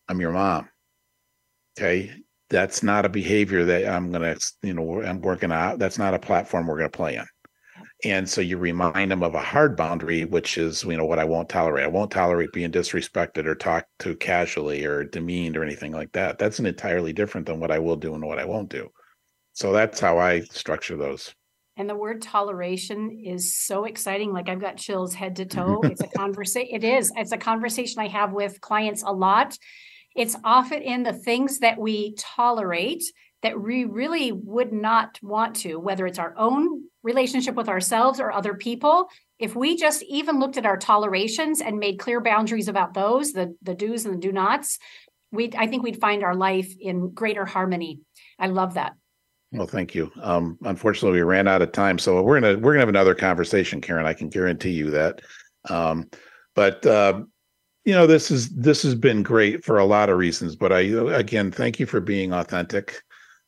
[SPEAKER 2] I'm your mom. Okay? That's not a behavior that i'm gonna you know i'm working out that's not a platform we're gonna play in and so you remind them of a hard boundary which is you know what i won't tolerate. I won't tolerate being disrespected or talked to casually or demeaned or anything like that. That's an entirely different than what i will do and what i won't do. So that's how i structure those.
[SPEAKER 3] And the word toleration is so exciting. Like i've got chills head to toe. It's a conversation it is. It's a conversation i have with clients a lot. It's often in the things that we tolerate that we really would not want to, whether it's our own relationship with ourselves or other people. If we just even looked at our tolerations and made clear boundaries about those, the, the do's and the do nots, we I think we'd find our life in greater harmony. I love that.
[SPEAKER 2] Well, thank you. Um, unfortunately, we ran out of time, so we're gonna we're gonna have another conversation, Karen. I can guarantee you that. Um, but uh, you know, this is this has been great for a lot of reasons. But I again, thank you for being authentic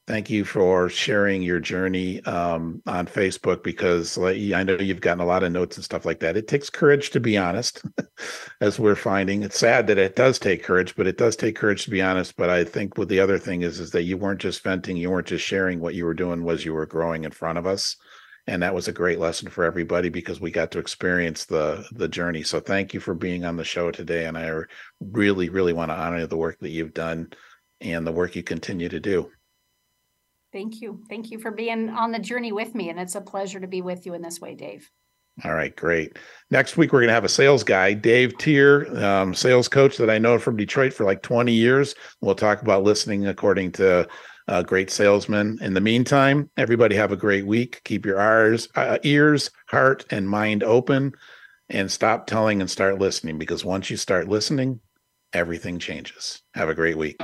[SPEAKER 2] thank you for sharing your journey um, on Facebook because I know you've gotten a lot of notes and stuff like that. It takes courage to be honest, as we're finding. It's sad that it does take courage, but it does take courage to be honest. But I think what the other thing is is that you weren't just venting, you weren't just sharing. What you were doing was you were growing in front of us. And that was a great lesson for everybody because we got to experience the the journey. So thank you for being on the show today. And I really, really want to honor the work that you've done and the work you continue to do.
[SPEAKER 3] Thank you. Thank you for being on the journey with me. And it's a pleasure to be with you in this way, Dave.
[SPEAKER 2] All right, great. Next week, we're going to have a sales guy, Dave Tier, um, sales coach that I know from Detroit for like 20 years. We'll talk about listening according to uh, great salesmen. In the meantime, everybody have a great week. Keep your ears, uh, ears, heart, and mind open, and stop telling and start listening. Because once you start listening, everything changes. Have a great week.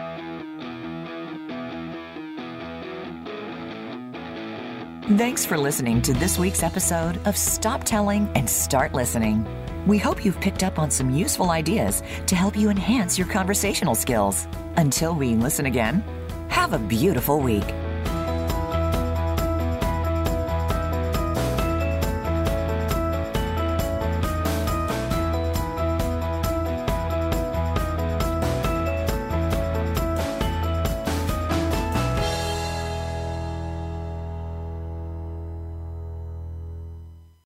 [SPEAKER 1] Thanks for listening to this week's episode of Stop Telling and Start Listening. We hope you've picked up on some useful ideas to help you enhance your conversational skills. Until we listen again, have a beautiful week.